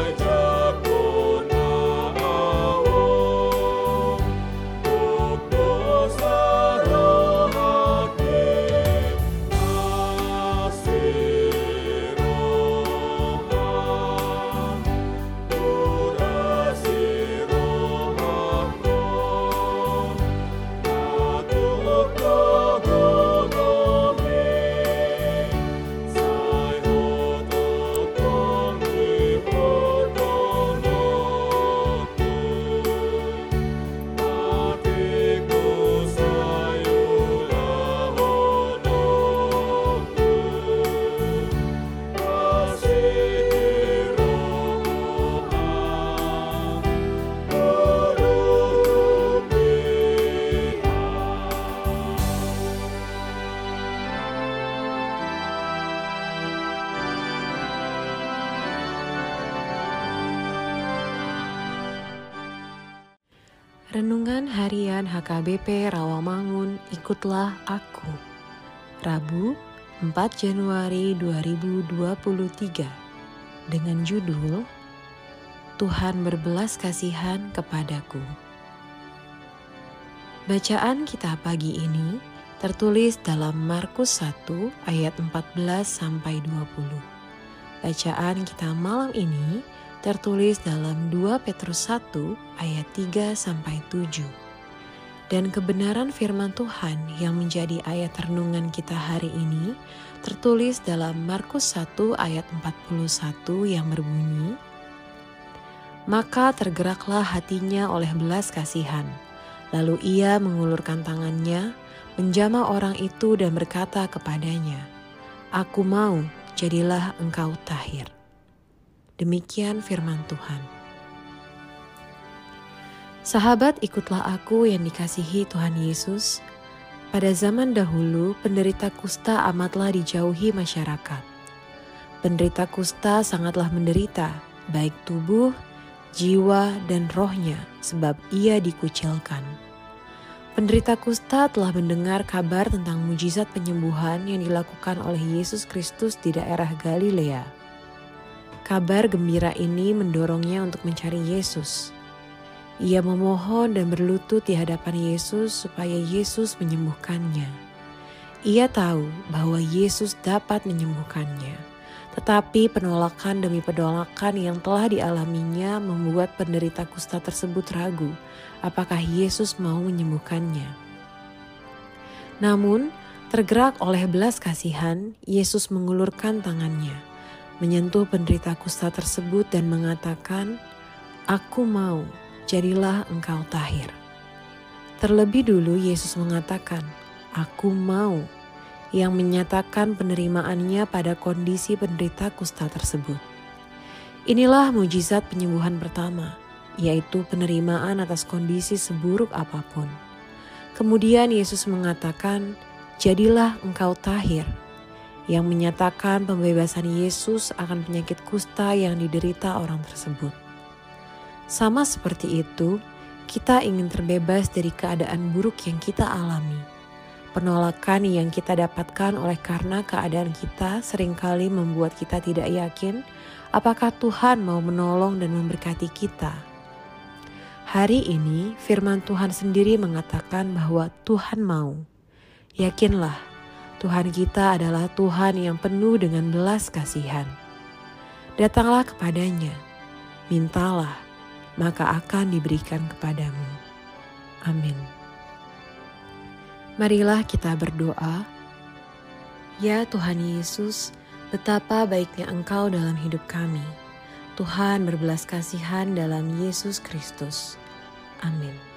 my Renungan Harian HKBP Rawamangun, ikutlah aku. Rabu, 4 Januari 2023. Dengan judul Tuhan berbelas kasihan kepadaku. Bacaan kita pagi ini tertulis dalam Markus 1 ayat 14 sampai 20. Bacaan kita malam ini tertulis dalam 2 Petrus 1 ayat 3 sampai 7. Dan kebenaran firman Tuhan yang menjadi ayat renungan kita hari ini tertulis dalam Markus 1 ayat 41 yang berbunyi, Maka tergeraklah hatinya oleh belas kasihan, lalu ia mengulurkan tangannya, menjamah orang itu dan berkata kepadanya, Aku mau, jadilah engkau tahir. Demikian firman Tuhan. Sahabat, ikutlah aku yang dikasihi Tuhan Yesus. Pada zaman dahulu, penderita kusta amatlah dijauhi masyarakat. Penderita kusta sangatlah menderita, baik tubuh, jiwa, dan rohnya, sebab ia dikucilkan. Penderita kusta telah mendengar kabar tentang mujizat penyembuhan yang dilakukan oleh Yesus Kristus di daerah Galilea Kabar gembira ini mendorongnya untuk mencari Yesus. Ia memohon dan berlutut di hadapan Yesus supaya Yesus menyembuhkannya. Ia tahu bahwa Yesus dapat menyembuhkannya, tetapi penolakan demi penolakan yang telah dialaminya membuat penderita kusta tersebut ragu apakah Yesus mau menyembuhkannya. Namun, tergerak oleh belas kasihan, Yesus mengulurkan tangannya menyentuh penderita kusta tersebut dan mengatakan, "Aku mau, jadilah engkau tahir." Terlebih dulu Yesus mengatakan, "Aku mau," yang menyatakan penerimaannya pada kondisi penderita kusta tersebut. Inilah mujizat penyembuhan pertama, yaitu penerimaan atas kondisi seburuk apa pun. Kemudian Yesus mengatakan, "Jadilah engkau tahir." Yang menyatakan pembebasan Yesus akan penyakit kusta yang diderita orang tersebut. Sama seperti itu, kita ingin terbebas dari keadaan buruk yang kita alami. Penolakan yang kita dapatkan oleh karena keadaan kita sering kali membuat kita tidak yakin apakah Tuhan mau menolong dan memberkati kita. Hari ini, firman Tuhan sendiri mengatakan bahwa Tuhan mau. Yakinlah Tuhan kita adalah Tuhan yang penuh dengan belas kasihan. Datanglah kepadanya, mintalah, maka akan diberikan kepadamu. Amin. Marilah kita berdoa. Ya Tuhan Yesus, betapa baiknya Engkau dalam hidup kami. Tuhan berbelas kasihan dalam Yesus Kristus. Amin.